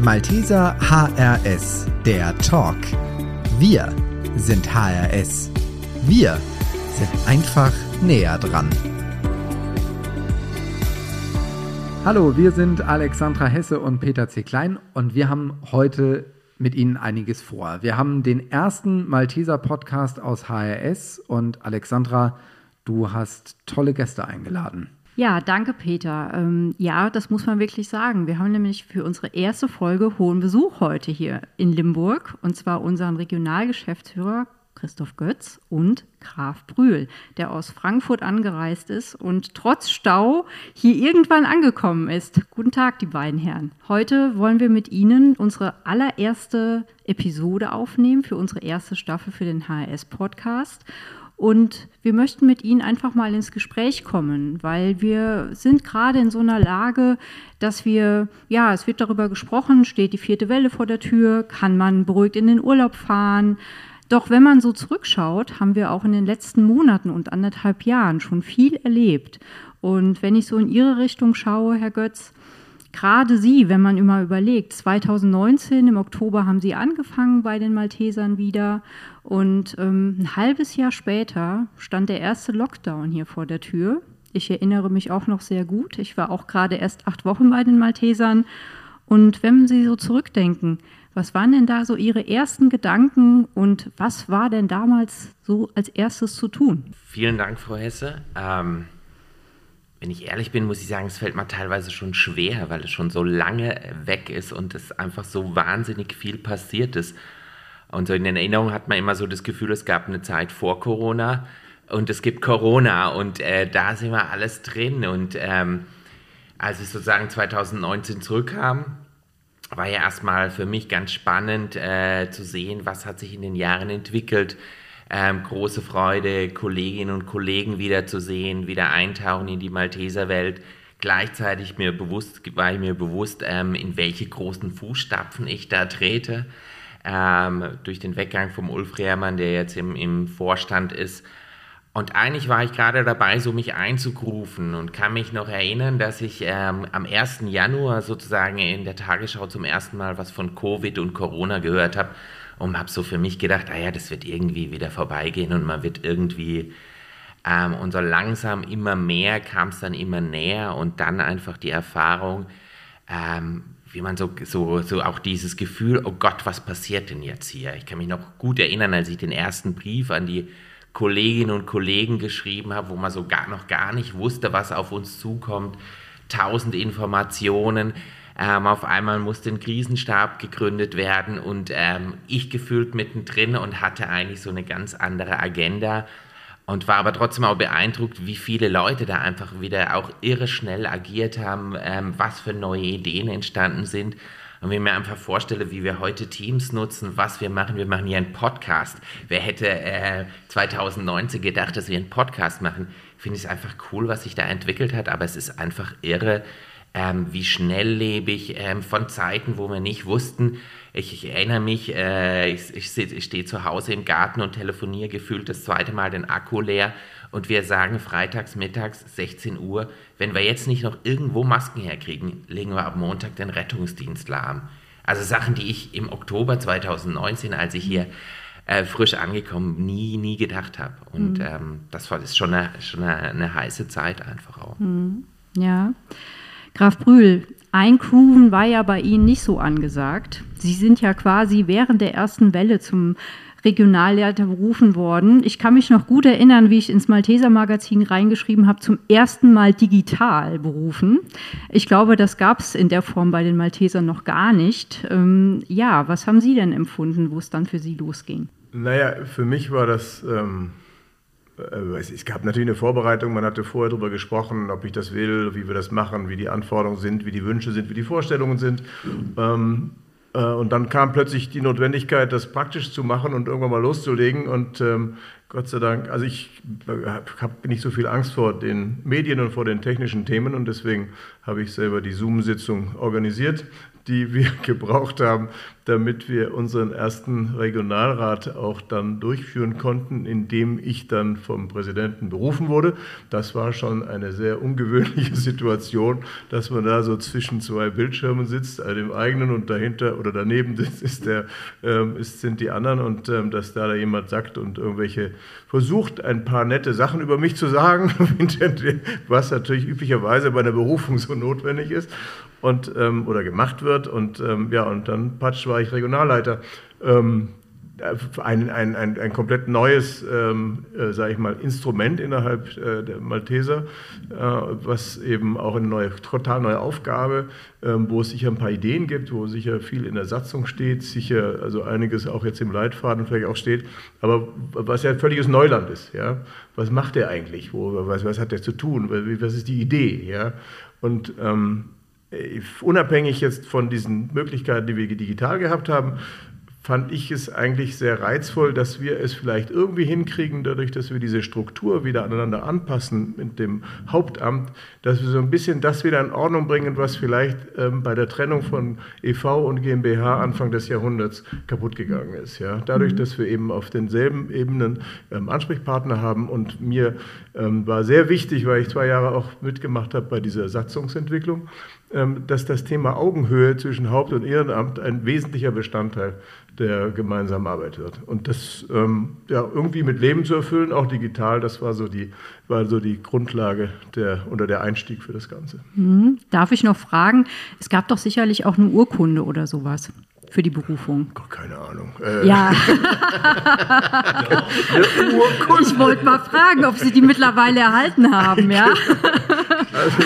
Malteser HRS, der Talk. Wir sind HRS. Wir sind einfach näher dran. Hallo, wir sind Alexandra Hesse und Peter C. Klein und wir haben heute mit Ihnen einiges vor. Wir haben den ersten Malteser Podcast aus HRS und Alexandra, du hast tolle Gäste eingeladen. Ja, danke Peter. Ähm, ja, das muss man wirklich sagen. Wir haben nämlich für unsere erste Folge hohen Besuch heute hier in Limburg und zwar unseren Regionalgeschäftsführer Christoph Götz und Graf Brühl, der aus Frankfurt angereist ist und trotz Stau hier irgendwann angekommen ist. Guten Tag, die beiden Herren. Heute wollen wir mit Ihnen unsere allererste Episode aufnehmen für unsere erste Staffel für den HRS-Podcast. Und wir möchten mit Ihnen einfach mal ins Gespräch kommen, weil wir sind gerade in so einer Lage, dass wir, ja, es wird darüber gesprochen, steht die vierte Welle vor der Tür, kann man beruhigt in den Urlaub fahren. Doch wenn man so zurückschaut, haben wir auch in den letzten Monaten und anderthalb Jahren schon viel erlebt. Und wenn ich so in Ihre Richtung schaue, Herr Götz, gerade Sie, wenn man immer überlegt, 2019 im Oktober haben Sie angefangen bei den Maltesern wieder und ähm, ein halbes Jahr später stand der erste Lockdown hier vor der Tür. Ich erinnere mich auch noch sehr gut. Ich war auch gerade erst acht Wochen bei den Maltesern. Und wenn Sie so zurückdenken, was waren denn da so Ihre ersten Gedanken und was war denn damals so als erstes zu tun? Vielen Dank, Frau Hesse. Ähm, wenn ich ehrlich bin, muss ich sagen, es fällt mir teilweise schon schwer, weil es schon so lange weg ist und es einfach so wahnsinnig viel passiert ist. Und so in den Erinnerungen hat man immer so das Gefühl, es gab eine Zeit vor Corona und es gibt Corona und äh, da sind wir alles drin. Und ähm, als ich sozusagen 2019 zurückkam, war ja erstmal für mich ganz spannend äh, zu sehen, was hat sich in den Jahren entwickelt. Ähm, große Freude, Kolleginnen und Kollegen wiederzusehen, wieder eintauchen in die Malteserwelt. Gleichzeitig mir bewusst, war ich mir bewusst, ähm, in welche großen Fußstapfen ich da trete ähm, durch den Weggang vom Ulf Rehrmann, der jetzt im, im Vorstand ist. Und eigentlich war ich gerade dabei, so mich einzugrufen und kann mich noch erinnern, dass ich ähm, am 1. Januar sozusagen in der Tagesschau zum ersten Mal was von Covid und Corona gehört habe und habe so für mich gedacht, ah ja, das wird irgendwie wieder vorbeigehen und man wird irgendwie ähm, und so langsam immer mehr kam es dann immer näher und dann einfach die Erfahrung, ähm, wie man so, so, so auch dieses Gefühl, oh Gott, was passiert denn jetzt hier? Ich kann mich noch gut erinnern, als ich den ersten Brief an die Kolleginnen und Kollegen geschrieben habe, wo man so gar, noch gar nicht wusste, was auf uns zukommt. Tausend Informationen. Ähm, auf einmal musste ein Krisenstab gegründet werden und ähm, ich gefühlt mittendrin und hatte eigentlich so eine ganz andere Agenda und war aber trotzdem auch beeindruckt, wie viele Leute da einfach wieder auch irre schnell agiert haben, ähm, was für neue Ideen entstanden sind. Und wenn ich mir einfach vorstelle, wie wir heute Teams nutzen, was wir machen, wir machen hier einen Podcast. Wer hätte äh, 2019 gedacht, dass wir einen Podcast machen? Finde ich es einfach cool, was sich da entwickelt hat, aber es ist einfach irre, ähm, wie schnelllebig ähm, von Zeiten, wo wir nicht wussten, ich, ich erinnere mich, äh, ich, ich, ich stehe zu Hause im Garten und telefoniere gefühlt das zweite Mal den Akku leer und wir sagen freitags mittags 16 Uhr, wenn wir jetzt nicht noch irgendwo Masken herkriegen, legen wir ab Montag den Rettungsdienst lahm. Also Sachen, die ich im Oktober 2019, als ich hier äh, frisch angekommen, nie, nie gedacht habe. Und mhm. ähm, das war das ist schon, eine, schon eine, eine heiße Zeit einfach auch. Mhm. Ja. Graf Brühl, Eingrooven war ja bei Ihnen nicht so angesagt. Sie sind ja quasi während der ersten Welle zum Regionalleiter berufen worden. Ich kann mich noch gut erinnern, wie ich ins Malteser Magazin reingeschrieben habe, zum ersten Mal digital berufen. Ich glaube, das gab es in der Form bei den Maltesern noch gar nicht. Ähm, ja, was haben Sie denn empfunden, wo es dann für Sie losging? Naja, für mich war das. Ähm äh, es gab natürlich eine Vorbereitung, man hatte vorher darüber gesprochen, ob ich das will, wie wir das machen, wie die Anforderungen sind, wie die Wünsche sind, wie die Vorstellungen sind. Ähm, äh, und dann kam plötzlich die Notwendigkeit, das praktisch zu machen und irgendwann mal loszulegen. Und ähm, Gott sei Dank, also ich habe nicht so viel Angst vor den Medien und vor den technischen Themen und deswegen habe ich selber die Zoom-Sitzung organisiert, die wir gebraucht haben, damit wir unseren ersten Regionalrat auch dann durchführen konnten, indem ich dann vom Präsidenten berufen wurde. Das war schon eine sehr ungewöhnliche Situation, dass man da so zwischen zwei Bildschirmen sitzt, dem eigenen und dahinter oder daneben ist der, ähm, ist, sind die anderen und ähm, dass da, da jemand sagt und irgendwelche versucht, ein paar nette Sachen über mich zu sagen, was natürlich üblicherweise bei einer Berufung so notwendig ist und, ähm, oder gemacht wird. Und ähm, ja, und dann patsch war ich Regionalleiter. Ähm, ein, ein, ein, ein komplett neues, ähm, äh, sage ich mal, Instrument innerhalb äh, der Malteser, äh, was eben auch eine neue, total neue Aufgabe, ähm, wo es sicher ein paar Ideen gibt, wo sicher viel in der Satzung steht, sicher also einiges auch jetzt im Leitfaden vielleicht auch steht, aber was ja völliges Neuland ist. Ja? Was macht der eigentlich? Wo, was, was hat der zu tun? Was ist die Idee? Ja? Und ähm, äh, unabhängig jetzt von diesen Möglichkeiten, die wir digital gehabt haben, fand ich es eigentlich sehr reizvoll, dass wir es vielleicht irgendwie hinkriegen, dadurch, dass wir diese Struktur wieder aneinander anpassen mit dem Hauptamt, dass wir so ein bisschen das wieder in Ordnung bringen, was vielleicht ähm, bei der Trennung von EV und GmbH Anfang des Jahrhunderts kaputt gegangen ist. Ja? Dadurch, mhm. dass wir eben auf denselben Ebenen ähm, Ansprechpartner haben und mir ähm, war sehr wichtig, weil ich zwei Jahre auch mitgemacht habe bei dieser Satzungsentwicklung, dass das Thema Augenhöhe zwischen Haupt- und Ehrenamt ein wesentlicher Bestandteil der gemeinsamen Arbeit wird. Und das ähm, ja, irgendwie mit Leben zu erfüllen, auch digital, das war so die, war so die Grundlage der, oder der Einstieg für das Ganze. Mhm. Darf ich noch fragen, es gab doch sicherlich auch eine Urkunde oder sowas für die Berufung? Keine Ahnung. Äh. Ja. ich wollte mal fragen, ob Sie die mittlerweile erhalten haben, ja? Also,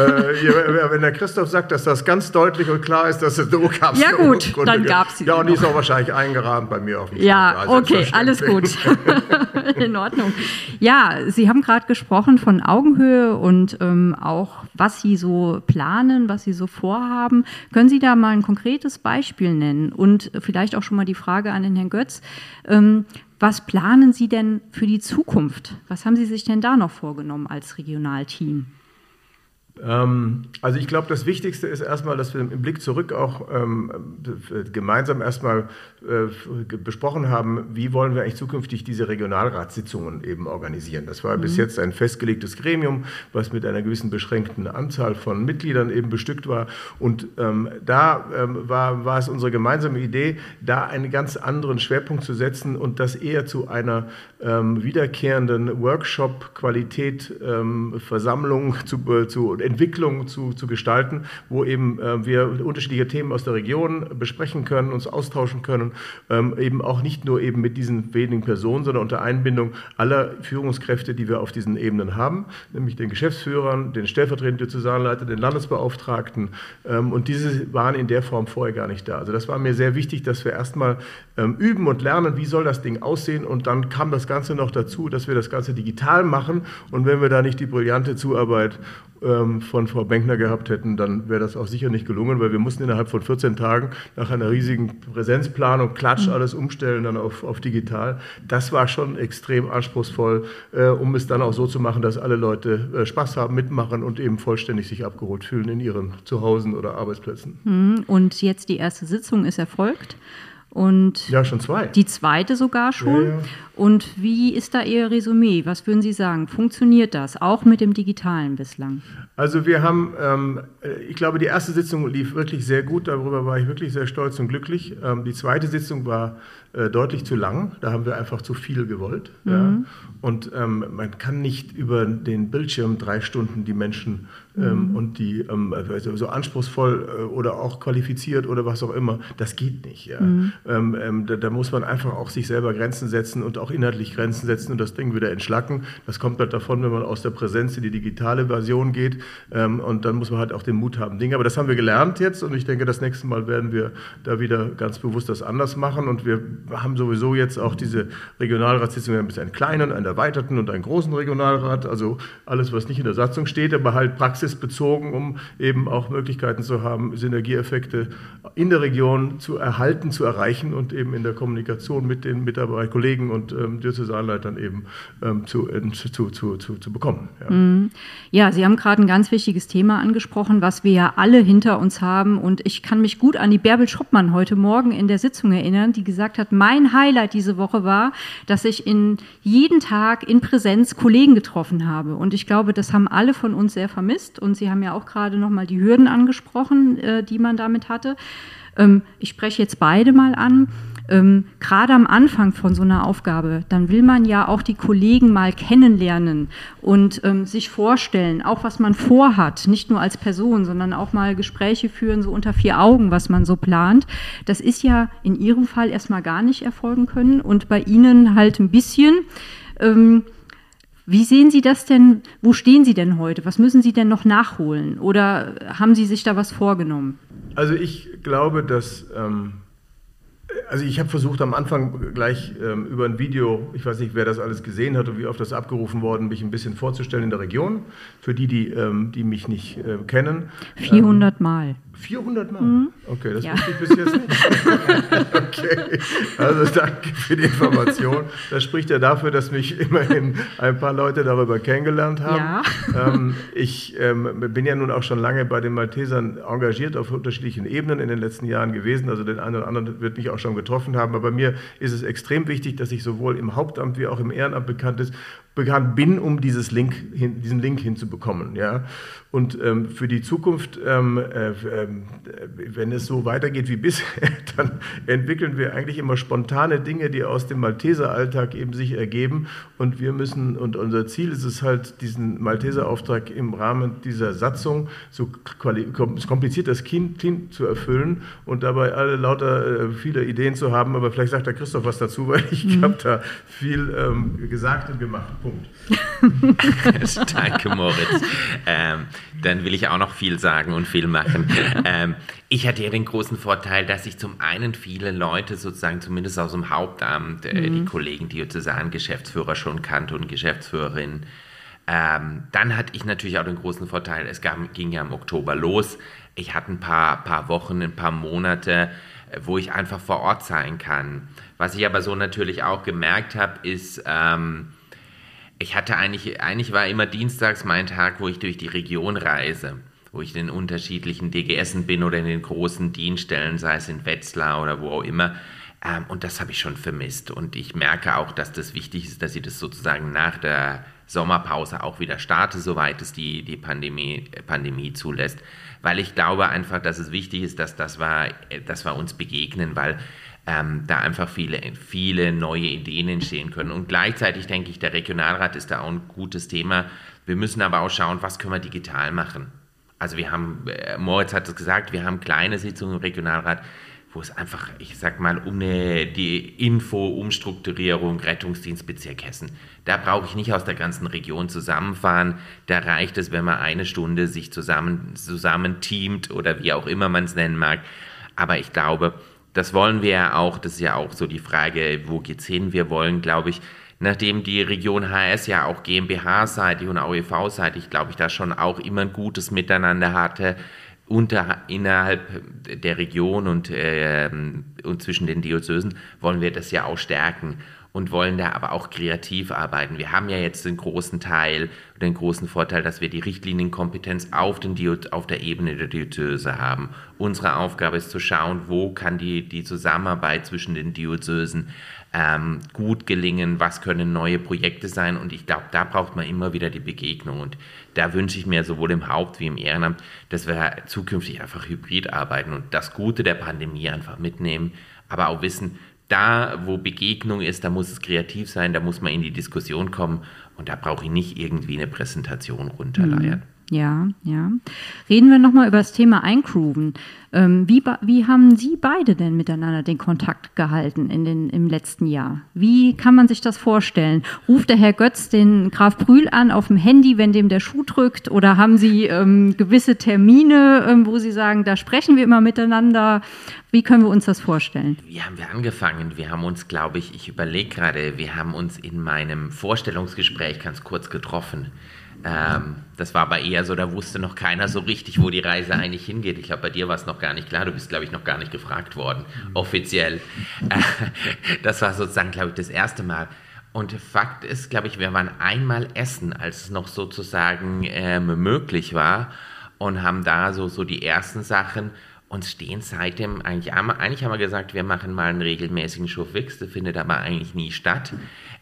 äh, wenn der Christoph sagt, dass das ganz deutlich und klar ist, dass es so gab Ja gut, dann gab es sie. Ja, und die ist auch wahrscheinlich eingerahmt bei mir auf dem Ja, also okay, alles gut. In Ordnung. Ja, Sie haben gerade gesprochen von Augenhöhe und ähm, auch, was Sie so planen, was Sie so vorhaben. Können Sie da mal ein konkretes Beispiel nennen? Und vielleicht auch schon mal die Frage an den Herrn Götz. Ähm, was planen Sie denn für die Zukunft? Was haben Sie sich denn da noch vorgenommen als Regionalteam? Ähm, also ich glaube, das Wichtigste ist erstmal, dass wir im Blick zurück auch ähm, gemeinsam erstmal äh, besprochen haben, wie wollen wir eigentlich zukünftig diese Regionalratssitzungen eben organisieren. Das war mhm. bis jetzt ein festgelegtes Gremium, was mit einer gewissen beschränkten Anzahl von Mitgliedern eben bestückt war. Und ähm, da ähm, war, war es unsere gemeinsame Idee, da einen ganz anderen Schwerpunkt zu setzen und das eher zu einer ähm, wiederkehrenden Workshop-Qualität, ähm, Versammlung zu, äh, zu Entwicklung zu, zu gestalten, wo eben äh, wir unterschiedliche Themen aus der Region besprechen können, uns austauschen können, ähm, eben auch nicht nur eben mit diesen wenigen Personen, sondern unter Einbindung aller Führungskräfte, die wir auf diesen Ebenen haben, nämlich den Geschäftsführern, den stellvertretenden Diözesanleiter, den Landesbeauftragten. Ähm, und diese waren in der Form vorher gar nicht da. Also das war mir sehr wichtig, dass wir erstmal ähm, üben und lernen, wie soll das Ding aussehen. Und dann kam das Ganze noch dazu, dass wir das Ganze digital machen. Und wenn wir da nicht die brillante Zuarbeit von Frau Benkner gehabt hätten, dann wäre das auch sicher nicht gelungen, weil wir mussten innerhalb von 14 Tagen nach einer riesigen Präsenzplanung klatsch mhm. alles umstellen dann auf, auf digital. Das war schon extrem anspruchsvoll, äh, um es dann auch so zu machen, dass alle Leute äh, Spaß haben, mitmachen und eben vollständig sich abgeholt fühlen in ihren Zuhause oder Arbeitsplätzen. Mhm. Und jetzt die erste Sitzung ist erfolgt. Und ja, schon zwei. Die zweite sogar schon. Ja, ja. Und wie ist da Ihr Resümee? Was würden Sie sagen? Funktioniert das auch mit dem Digitalen bislang? Also wir haben, ähm, ich glaube, die erste Sitzung lief wirklich sehr gut. Darüber war ich wirklich sehr stolz und glücklich. Ähm, die zweite Sitzung war äh, deutlich zu lang. Da haben wir einfach zu viel gewollt. Mhm. Ja. Und ähm, man kann nicht über den Bildschirm drei Stunden die Menschen ähm, mhm. und die ähm, also so anspruchsvoll äh, oder auch qualifiziert oder was auch immer, das geht nicht. Ja. Mhm. Ähm, da, da, muss man einfach auch sich selber Grenzen setzen und auch inhaltlich Grenzen setzen und das Ding wieder entschlacken. Das kommt halt davon, wenn man aus der Präsenz in die digitale Version geht. Ähm, und dann muss man halt auch den Mut haben, Dinge. Aber das haben wir gelernt jetzt und ich denke, das nächste Mal werden wir da wieder ganz bewusst das anders machen. Und wir haben sowieso jetzt auch diese Regionalratssitzung, ein einen kleinen, einen erweiterten und einen großen Regionalrat. Also alles, was nicht in der Satzung steht, aber halt Praxis praxisbezogen, um eben auch Möglichkeiten zu haben, Synergieeffekte in der Region zu erhalten, zu erreichen und eben in der Kommunikation mit den Mitarbeitern, Kollegen und ähm, Diözesanleitern eben ähm, zu, äh, zu, zu, zu, zu, bekommen. Ja. Mhm. ja, Sie haben gerade ein ganz wichtiges Thema angesprochen, was wir ja alle hinter uns haben. Und ich kann mich gut an die Bärbel Schroppmann heute Morgen in der Sitzung erinnern, die gesagt hat, mein Highlight diese Woche war, dass ich in jeden Tag in Präsenz Kollegen getroffen habe. Und ich glaube, das haben alle von uns sehr vermisst. Und Sie haben ja auch gerade noch mal die Hürden angesprochen, äh, die man damit hatte. Ähm, ich spreche jetzt beide mal an ähm, gerade am Anfang von so einer Aufgabe, dann will man ja auch die Kollegen mal kennenlernen und ähm, sich vorstellen, auch was man vorhat, nicht nur als Person, sondern auch mal Gespräche führen, so unter vier Augen, was man so plant. Das ist ja in Ihrem Fall erstmal gar nicht erfolgen können und bei Ihnen halt ein bisschen. Ähm, wie sehen Sie das denn? Wo stehen Sie denn heute? Was müssen Sie denn noch nachholen? Oder haben Sie sich da was vorgenommen? Also ich glaube, dass ähm, also ich habe versucht am Anfang gleich ähm, über ein Video, ich weiß nicht, wer das alles gesehen hat und wie oft das abgerufen worden, mich ein bisschen vorzustellen in der Region, für die, die, ähm, die mich nicht äh, kennen. 400 ähm, Mal. 400 Mal? Mhm. Okay, das ja. wusste ich bis jetzt nicht. okay, also danke für die Information. Das spricht ja dafür, dass mich immerhin ein paar Leute darüber kennengelernt haben. Ja. Ähm, ich ähm, bin ja nun auch schon lange bei den Maltesern engagiert auf unterschiedlichen Ebenen in den letzten Jahren gewesen. Also den einen oder anderen wird mich auch schon getroffen haben. Aber mir ist es extrem wichtig, dass ich sowohl im Hauptamt wie auch im Ehrenamt bekannt ist, bekannt bin, um dieses Link hin, diesen Link hinzubekommen. Ja? Und ähm, für die Zukunft, ähm, äh, äh, wenn es so weitergeht wie bisher, dann entwickeln wir eigentlich immer spontane Dinge, die aus dem Malteser-Alltag eben sich ergeben. Und wir müssen, und unser Ziel ist es halt, diesen Malteser-Auftrag im Rahmen dieser Satzung, so kompliziert das Kind, kind zu erfüllen und dabei alle lauter äh, viele Ideen zu haben. Aber vielleicht sagt der Christoph was dazu, weil ich mhm. habe da viel ähm, gesagt und gemacht. Punkt. Danke, Moritz. Ähm, dann will ich auch noch viel sagen und viel machen. Ähm, ich hatte ja den großen Vorteil, dass ich zum einen viele Leute sozusagen, zumindest aus dem Hauptamt, äh, mhm. die Kollegen, die sozusagen Geschäftsführer schon kannte und Geschäftsführerin. Ähm, dann hatte ich natürlich auch den großen Vorteil, es gab, ging ja im Oktober los. Ich hatte ein paar, paar Wochen, ein paar Monate, äh, wo ich einfach vor Ort sein kann. Was ich aber so natürlich auch gemerkt habe, ist, ähm, ich hatte eigentlich, eigentlich war immer dienstags mein Tag, wo ich durch die Region reise, wo ich in den unterschiedlichen DGSen bin oder in den großen Dienststellen, sei es in Wetzlar oder wo auch immer. Ähm, und das habe ich schon vermisst. Und ich merke auch, dass das wichtig ist, dass ich das sozusagen nach der Sommerpause auch wieder starte, soweit es die, die Pandemie, Pandemie zulässt. Weil ich glaube einfach, dass es wichtig ist, dass, das war, dass wir uns begegnen, weil ähm, da einfach viele, viele neue Ideen entstehen können. Und gleichzeitig denke ich, der Regionalrat ist da auch ein gutes Thema. Wir müssen aber auch schauen, was können wir digital machen. Also wir haben, äh, Moritz hat es gesagt, wir haben kleine Sitzungen im Regionalrat, wo es einfach, ich sag mal, um eine, die Info, Umstrukturierung, Rettungsdienstbezirk Hessen. Da brauche ich nicht aus der ganzen Region zusammenfahren. Da reicht es, wenn man eine Stunde sich zusammen, zusammen teamt oder wie auch immer man es nennen mag. Aber ich glaube, das wollen wir ja auch, das ist ja auch so die Frage, wo geht's hin? Wir wollen, glaube ich, nachdem die Region HS ja auch GmbH-seitig und AOEV-seitig, glaube ich, da schon auch immer ein gutes Miteinander hatte, unter, innerhalb der Region und, äh, und zwischen den Diözesen, wollen wir das ja auch stärken und wollen da aber auch kreativ arbeiten. Wir haben ja jetzt den großen Teil, den großen Vorteil, dass wir die Richtlinienkompetenz auf, den auf der Ebene der Diözese haben. Unsere Aufgabe ist zu schauen, wo kann die, die Zusammenarbeit zwischen den Diözesen ähm, gut gelingen, was können neue Projekte sein und ich glaube, da braucht man immer wieder die Begegnung und da wünsche ich mir sowohl im Haupt- wie im Ehrenamt, dass wir zukünftig einfach hybrid arbeiten und das Gute der Pandemie einfach mitnehmen, aber auch wissen, da, wo Begegnung ist, da muss es kreativ sein, da muss man in die Diskussion kommen und da brauche ich nicht irgendwie eine Präsentation runterleiern. Mhm. Ja, ja. Reden wir nochmal über das Thema Eingrooven. Ähm, wie, wie haben Sie beide denn miteinander den Kontakt gehalten in den, im letzten Jahr? Wie kann man sich das vorstellen? Ruft der Herr Götz den Graf Brühl an auf dem Handy, wenn dem der Schuh drückt? Oder haben Sie ähm, gewisse Termine, ähm, wo Sie sagen, da sprechen wir immer miteinander? Wie können wir uns das vorstellen? Wie haben wir angefangen? Wir haben uns, glaube ich, ich überlege gerade, wir haben uns in meinem Vorstellungsgespräch ganz kurz getroffen. Ähm, das war aber eher so, da wusste noch keiner so richtig, wo die Reise eigentlich hingeht. Ich glaube, bei dir war es noch gar nicht klar. Du bist, glaube ich, noch gar nicht gefragt worden, offiziell. Äh, das war sozusagen, glaube ich, das erste Mal. Und Fakt ist, glaube ich, wir waren einmal essen, als es noch sozusagen ähm, möglich war und haben da so, so die ersten Sachen und stehen seitdem eigentlich, eigentlich haben wir gesagt, wir machen mal einen regelmäßigen Showfix, der findet aber eigentlich nie statt,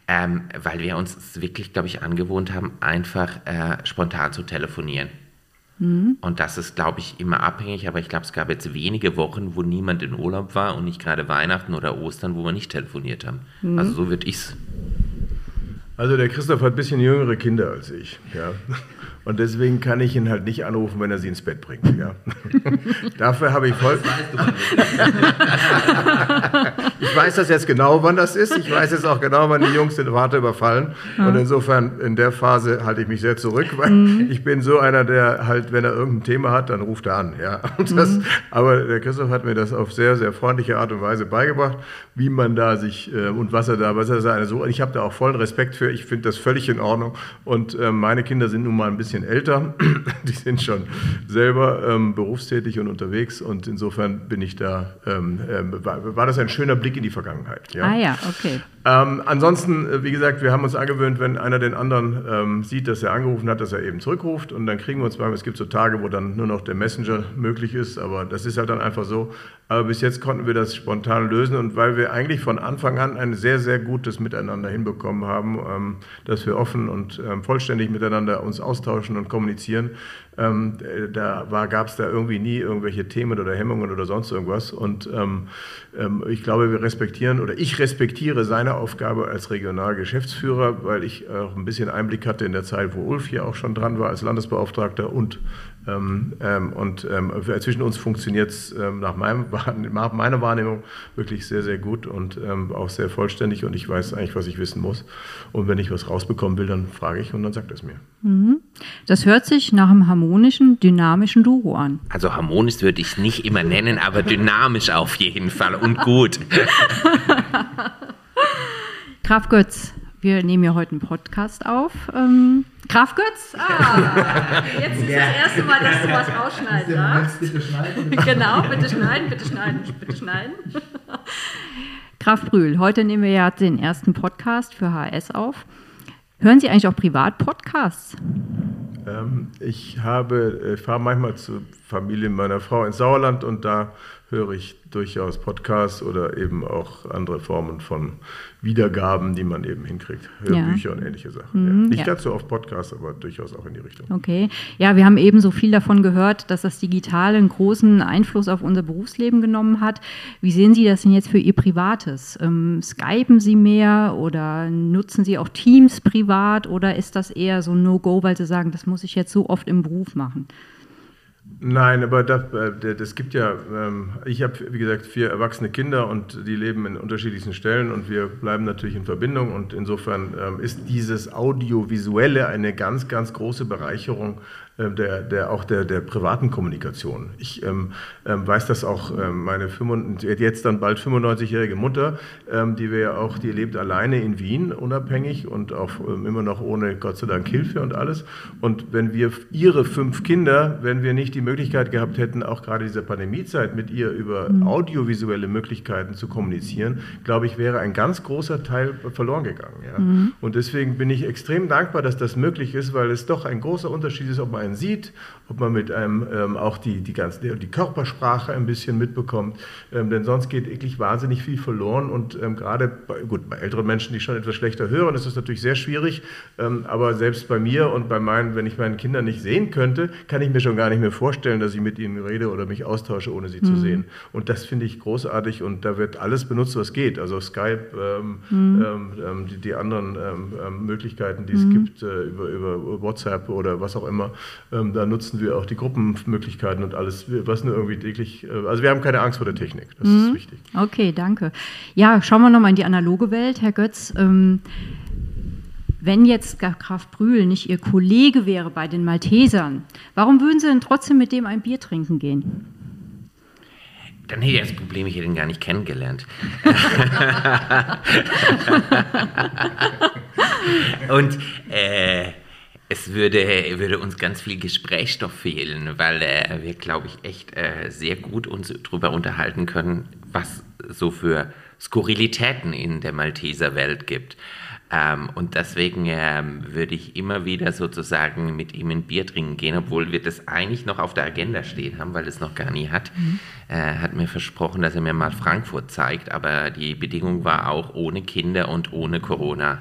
ähm, weil wir uns wirklich, glaube ich, angewohnt haben, einfach äh, spontan zu telefonieren. Mhm. Und das ist, glaube ich, immer abhängig, aber ich glaube, es gab jetzt wenige Wochen, wo niemand in Urlaub war und nicht gerade Weihnachten oder Ostern, wo wir nicht telefoniert haben. Mhm. Also so würde ich es. Also der Christoph hat ein bisschen jüngere Kinder als ich. Ja. Und deswegen kann ich ihn halt nicht anrufen, wenn er sie ins Bett bringt. Ja. Dafür habe ich voll. ich weiß das jetzt genau, wann das ist. Ich weiß jetzt auch genau, wann die Jungs den Vater überfallen. Und insofern, in der Phase halte ich mich sehr zurück, weil mhm. ich bin so einer, der halt, wenn er irgendein Thema hat, dann ruft er an. Ja. Das, mhm. Aber der Christoph hat mir das auf sehr, sehr freundliche Art und Weise beigebracht, wie man da sich äh, und was er da, was er da so. Ich habe da auch vollen Respekt für. Ich finde das völlig in Ordnung. Und äh, meine Kinder sind nun mal ein bisschen bisschen älter, die sind schon selber ähm, berufstätig und unterwegs und insofern bin ich da, ähm, äh, war, war, das ein schöner Blick in die Vergangenheit. Ja? Ah ja, okay. Ähm, ansonsten, äh, wie gesagt, wir haben uns angewöhnt, wenn einer den anderen ähm, sieht, dass er angerufen hat, dass er eben zurückruft und dann kriegen wir uns mal, es gibt so Tage, wo dann nur noch der Messenger möglich ist, aber das ist halt dann einfach so. Aber bis jetzt konnten wir das spontan lösen und weil wir eigentlich von Anfang an ein sehr, sehr gutes Miteinander hinbekommen haben, ähm, dass wir offen und ähm, vollständig miteinander uns austauschen und kommunizieren, ähm, da gab es da irgendwie nie irgendwelche Themen oder Hemmungen oder sonst irgendwas. Und ähm, ich glaube, wir respektieren oder ich respektiere seine Aufgabe als Regionalgeschäftsführer, weil ich auch ein bisschen Einblick hatte in der Zeit, wo Ulf hier auch schon dran war als Landesbeauftragter und ähm, ähm, und ähm, zwischen uns funktioniert es nach, nach, meiner Wahrnehmung wirklich sehr, sehr gut und auch sehr vollständig und ich weiß eigentlich, was ich wissen muss. Und wenn ich was rausbekommen will, dann frage ich und dann sagt er es mir. Mhm. Das hört sich nach einem harmonischen, dynamischen Duo an. Also harmonisch würde ich es nicht immer nennen, aber dynamisch auf jeden Fall und gut. Graf Götz, wir nehmen ja heute einen Podcast auf. Ähm, Graf Götz? Ah, jetzt ist ja. das erste Mal, dass du was rausschneiden darfst. Bitte schneiden. Genau, bitte schneiden, bitte schneiden, bitte schneiden. Graf Brühl, heute nehmen wir ja den ersten Podcast für HS auf. Hören Sie eigentlich auch Privat-Podcasts? Ähm, ich habe, ich fahre manchmal zur Familie meiner Frau ins Sauerland und da höre ich durchaus Podcasts oder eben auch andere Formen von Wiedergaben, die man eben hinkriegt. Hörbücher ja. und ähnliche Sachen. Mhm, ja. Nicht ja. ganz so oft Podcasts, aber durchaus auch in die Richtung. Okay. Ja, wir haben eben so viel davon gehört, dass das Digitale einen großen Einfluss auf unser Berufsleben genommen hat. Wie sehen Sie das denn jetzt für Ihr Privates? Ähm, Skypen Sie mehr oder nutzen Sie auch Teams privat oder ist das eher so ein No-Go, weil Sie sagen, das muss ich jetzt so oft im Beruf machen? Nein, aber das, äh, das gibt ja, ähm, ich habe, wie gesagt, vier erwachsene Kinder und die leben in unterschiedlichsten Stellen und wir bleiben natürlich in Verbindung und insofern ähm, ist dieses Audiovisuelle eine ganz, ganz große Bereicherung der, der, auch der, der privaten Kommunikation. Ich ähm, ähm, weiß, dass auch ähm, meine 95, jetzt dann bald 95-jährige Mutter, ähm, die wir ja auch, die lebt alleine in Wien, unabhängig und auch ähm, immer noch ohne Gott sei Dank Hilfe und alles. Und wenn wir ihre fünf Kinder, wenn wir nicht die Möglichkeit gehabt hätten, auch gerade dieser Pandemiezeit mit ihr über mhm. audiovisuelle Möglichkeiten zu kommunizieren, glaube ich, wäre ein ganz großer Teil verloren gegangen. Ja? Mhm. Und deswegen bin ich extrem dankbar, dass das möglich ist, weil es doch ein großer Unterschied ist, ob man einen sieht, ob man mit einem ähm, auch die, die, ganze, die Körpersprache ein bisschen mitbekommt. Ähm, denn sonst geht wirklich wahnsinnig viel verloren. Und ähm, gerade bei, gut, bei älteren Menschen, die schon etwas schlechter hören, ist das natürlich sehr schwierig. Ähm, aber selbst bei mir und bei meinen, wenn ich meinen Kindern nicht sehen könnte, kann ich mir schon gar nicht mehr vorstellen, dass ich mit ihnen rede oder mich austausche, ohne sie mhm. zu sehen. Und das finde ich großartig und da wird alles benutzt, was geht. Also Skype, ähm, mhm. Ähm, die, die, anderen Möglichkeiten, die es mhm. gibt, äh, über, über WhatsApp oder was auch immer, ähm, da nutzen wir auch die Gruppenmöglichkeiten und alles, was nur irgendwie täglich. Äh, also wir haben keine Angst vor der Technik. Das mhm. ist wichtig. Okay, danke. Ja, schauen wir nochmal in die analoge Welt, Herr Götz. Ähm, wenn jetzt Graf Brühl nicht Ihr Kollege wäre bei den Maltesern, warum würden Sie denn trotzdem mit dem ein Bier trinken gehen? Dann hätte ich das Problem, ich hätte ihn gar nicht kennengelernt. Und äh, es würde, würde uns ganz viel Gesprächsstoff fehlen, weil äh, wir, glaube ich, echt äh, sehr gut uns darüber unterhalten können, was so für Skurrilitäten in der Malteser Welt gibt. Ähm, und deswegen ähm, würde ich immer wieder sozusagen mit ihm ein Bier trinken gehen, obwohl wir das eigentlich noch auf der Agenda stehen haben, weil es noch gar nie hat. Mhm. Er hat mir versprochen, dass er mir mal Frankfurt zeigt, aber die Bedingung war auch ohne Kinder und ohne Corona.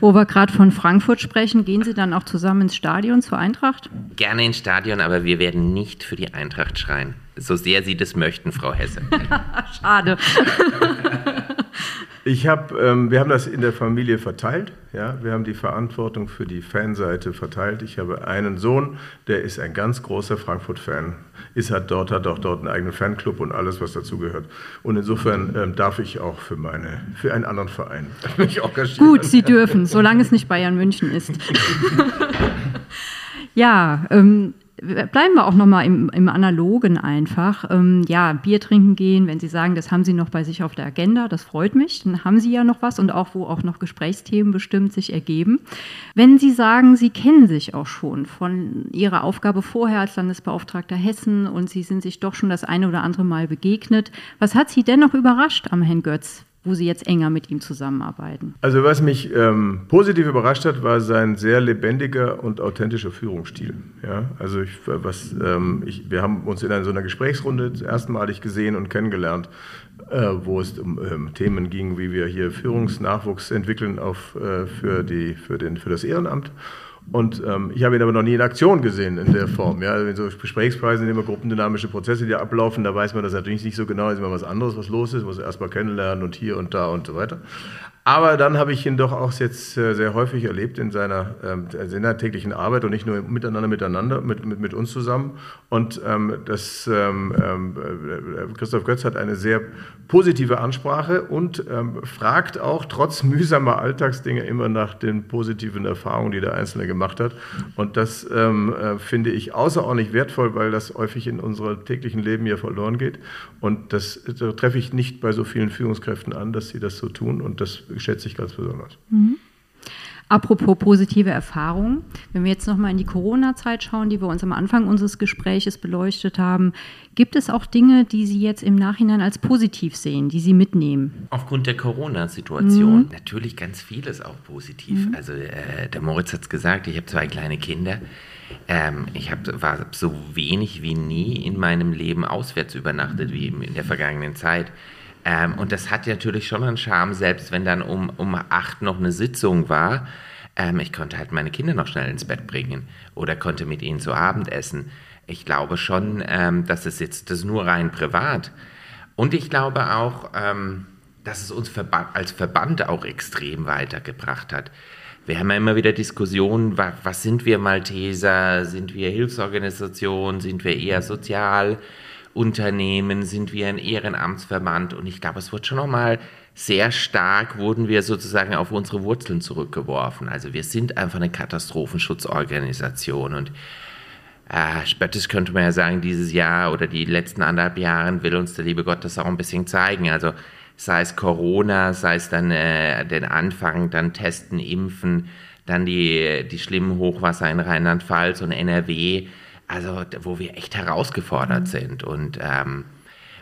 Wo wir gerade von Frankfurt sprechen, gehen Sie dann auch zusammen ins Stadion zur Eintracht? Gerne ins Stadion, aber wir werden nicht für die Eintracht schreien. So sehr Sie das möchten, Frau Hesse. Schade. Ich habe, ähm, wir haben das in der Familie verteilt. Ja, wir haben die Verantwortung für die Fanseite verteilt. Ich habe einen Sohn, der ist ein ganz großer Frankfurt-Fan. Ist hat dort, hat auch dort einen eigenen Fanclub und alles, was dazugehört. Und insofern ähm, darf ich auch für meine, für einen anderen Verein mich engagieren. Gut, Sie dürfen, solange es nicht Bayern München ist. ja, ähm, bleiben wir auch nochmal im, im Analogen einfach. Ähm, ja, Bier trinken gehen, wenn Sie sagen, das haben Sie noch bei sich auf der Agenda, das freut mich, dann haben Sie ja noch was und auch, wo auch noch Gesprächsthemen bestimmt sich ergeben. Wenn Sie sagen, Sie kennen sich auch schon von Ihrer Aufgabe vorher als Landesbeauftragter Hessen und Sie sind sich doch schon das eine oder andere Mal begegnet, was hat Sie dennoch überrascht am Herrn Götz? Wo Sie jetzt enger mit ihm zusammenarbeiten? Also was mich ähm, positiv überrascht hat, war sein sehr lebendiger und authentischer Führungsstil. Ja, also ich, was, ähm, ich, wir haben uns in einer, so einer Gesprächsrunde erstmalig gesehen und kennengelernt, äh, wo es um ähm, Themen ging, wie wir hier Führungsnachwuchs entwickeln auf, äh, für, die, für, den, für das Ehrenamt. Und ähm, ich habe ihn aber noch nie in Aktion gesehen in der Form. Ja, in so Gesprächspreisen sind immer gruppendynamische Prozesse, die ablaufen. Da weiß man das natürlich nicht so genau. Ist immer was anderes, was los ist. Muss erst mal kennenlernen und hier und da und so weiter. Aber dann habe ich ihn doch auch jetzt äh, sehr häufig erlebt in seiner, ähm, in seiner täglichen Arbeit und nicht nur miteinander, miteinander, mit, mit, mit uns zusammen. Und ähm, das, ähm, ähm äh, Christoph Götz hat eine sehr positive Ansprache und ähm, fragt auch trotz mühsamer Alltagsdinge immer nach den positiven Erfahrungen, die der Einzelne gemacht hat. Und das ähm, äh, finde ich außerordentlich wertvoll, weil das häufig in unserem täglichen Leben ja verloren geht. Und das, das treffe ich nicht bei so vielen Führungskräften an, dass sie das so tun. Und das schätze ich ganz besonders. Mhm. Apropos positive Erfahrungen, wenn wir jetzt nochmal in die Corona-Zeit schauen, die wir uns am Anfang unseres Gespräches beleuchtet haben, gibt es auch Dinge, die Sie jetzt im Nachhinein als positiv sehen, die Sie mitnehmen? Aufgrund der Corona-Situation mhm. natürlich ganz vieles auch positiv. Mhm. Also äh, der Moritz hat es gesagt, ich habe zwei kleine Kinder. Ähm, ich hab, war so wenig wie nie in meinem Leben auswärts übernachtet wie in der vergangenen Zeit. Ähm, und das hat natürlich schon einen Charme, selbst wenn dann um, um acht noch eine Sitzung war. Ähm, ich konnte halt meine Kinder noch schnell ins Bett bringen oder konnte mit ihnen zu Abend essen. Ich glaube schon, ähm, dass es jetzt das nur rein privat. Und ich glaube auch, ähm, dass es uns Verba als Verband auch extrem weitergebracht hat. Wir haben ja immer wieder Diskussionen, was, was sind wir Malteser? Sind wir Hilfsorganisation? Sind wir eher sozial? Unternehmen, sind wir ein Ehrenamtsverband und ich glaube, es wird schon nochmal sehr stark, wurden wir sozusagen auf unsere Wurzeln zurückgeworfen. Also wir sind einfach eine Katastrophenschutzorganisation und äh, spöttisch könnte man ja sagen, dieses Jahr oder die letzten anderthalb Jahre will uns der liebe Gott das auch ein bisschen zeigen. Also sei es Corona, sei es dann äh, den Anfang, dann Testen, Impfen, dann die, die schlimmen Hochwasser in Rheinland-Pfalz und NRW also wo wir echt herausgefordert mhm. sind. Und, ähm,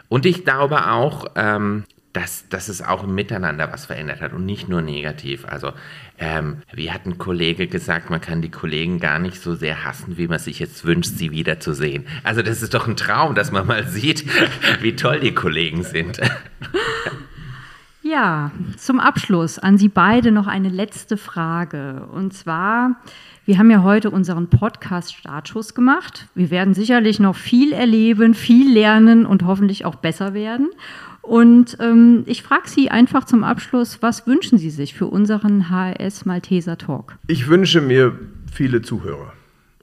und ich glaube auch, ähm, dass, dass es auch im Miteinander was verändert hat und nicht nur negativ. Also, ähm, wie hat ein Kollege gesagt, man kann die Kollegen gar nicht so sehr hassen, wie man sich jetzt wünscht, sie wiederzusehen. Also, das ist doch ein Traum, dass man mal sieht, wie toll die Kollegen sind. Ja, zum Abschluss an Sie beide noch eine letzte Frage. Und zwar, wir haben ja heute unseren Podcast-Startschuss gemacht. Wir werden sicherlich noch viel erleben, viel lernen und hoffentlich auch besser werden. Und ähm, ich frage Sie einfach zum Abschluss, was wünschen Sie sich für unseren HRS Malteser Talk? Ich wünsche mir viele Zuhörer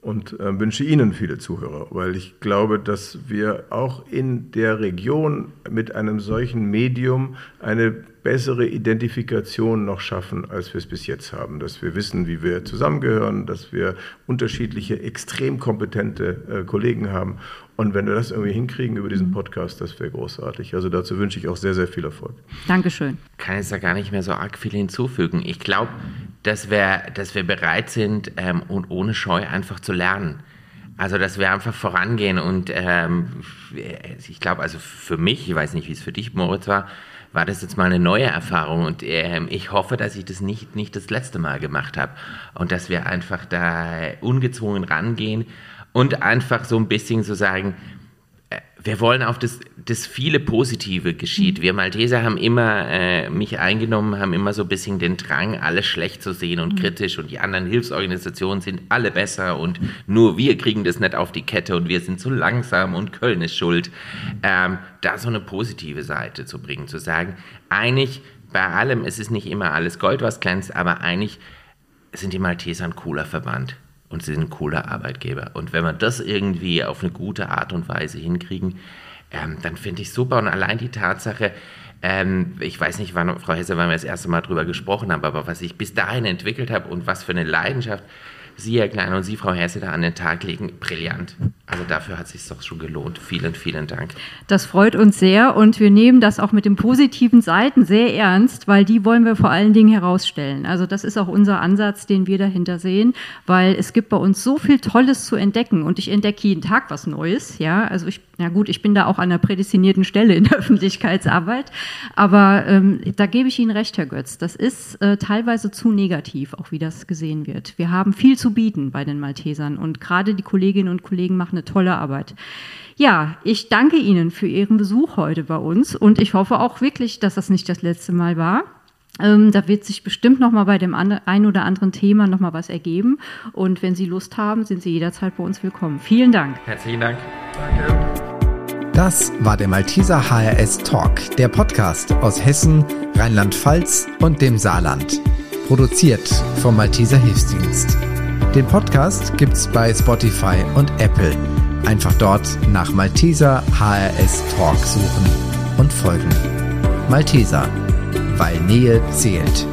und äh, wünsche Ihnen viele Zuhörer, weil ich glaube, dass wir auch in der Region mit einem solchen Medium eine bessere Identifikation noch schaffen, als wir es bis jetzt haben. Dass wir wissen, wie wir zusammengehören, dass wir unterschiedliche, extrem kompetente äh, Kollegen haben. Und wenn wir das irgendwie hinkriegen über diesen mhm. Podcast, das wäre großartig. Also dazu wünsche ich auch sehr, sehr viel Erfolg. Dankeschön. Kann jetzt da gar nicht mehr so arg viel hinzufügen. Ich glaube, dass wir, dass wir bereit sind ähm, und ohne Scheu einfach zu lernen. Also, dass wir einfach vorangehen und ähm, ich glaube, also für mich, ich weiß nicht, wie es für dich, Moritz, war, war das jetzt mal eine neue Erfahrung und ähm, ich hoffe, dass ich das nicht, nicht das letzte Mal gemacht habe und dass wir einfach da ungezwungen rangehen und einfach so ein bisschen so sagen, wir wollen auf das, das viele Positive geschieht. Mhm. Wir Malteser haben immer äh, mich eingenommen, haben immer so ein bisschen den Drang, alles schlecht zu sehen und mhm. kritisch und die anderen Hilfsorganisationen sind alle besser und nur wir kriegen das nicht auf die Kette und wir sind zu langsam und Köln ist schuld. Ähm, da so eine positive Seite zu bringen, zu sagen, eigentlich bei allem, es ist nicht immer alles Gold, was glänzt, aber eigentlich sind die Malteser ein cooler Verband und sie sind ein cooler Arbeitgeber. Und wenn wir das irgendwie auf eine gute Art und Weise hinkriegen, ähm, dann finde ich super. Und allein die Tatsache, ähm, ich weiß nicht, wann, Frau Hesse, wann wir das erste Mal drüber gesprochen haben, aber was ich bis dahin entwickelt habe und was für eine Leidenschaft Sie, Herr Klein, und Sie, Frau Hesse, da an den Tag legen, brillant. Also dafür hat es sich doch schon gelohnt. Vielen, vielen Dank. Das freut uns sehr und wir nehmen das auch mit den positiven Seiten sehr ernst, weil die wollen wir vor allen Dingen herausstellen. Also das ist auch unser Ansatz, den wir dahinter sehen, weil es gibt bei uns so viel Tolles zu entdecken und ich entdecke jeden Tag was Neues. Ja, also ich, ja gut, ich bin da auch an einer prädestinierten Stelle in der Öffentlichkeitsarbeit, aber ähm, da gebe ich Ihnen recht, Herr Götz. Das ist äh, teilweise zu negativ, auch wie das gesehen wird. Wir haben viel zu bieten bei den Maltesern und gerade die Kolleginnen und Kollegen machen eine tolle Arbeit. Ja, ich danke Ihnen für Ihren Besuch heute bei uns und ich hoffe auch wirklich, dass das nicht das letzte Mal war. Ähm, da wird sich bestimmt noch mal bei dem ein oder anderen Thema noch mal was ergeben. Und wenn Sie Lust haben, sind Sie jederzeit bei uns willkommen. Vielen Dank. Herzlichen Dank. Danke. Das war der Malteser HRS Talk, der Podcast aus Hessen, Rheinland-Pfalz und dem Saarland. Produziert vom Malteser Hilfsdienst. Den Podcast gibt's bei Spotify und Apple. Einfach dort nach Malteser HRS Talk suchen und folgen. Malteser, weil Nähe zählt.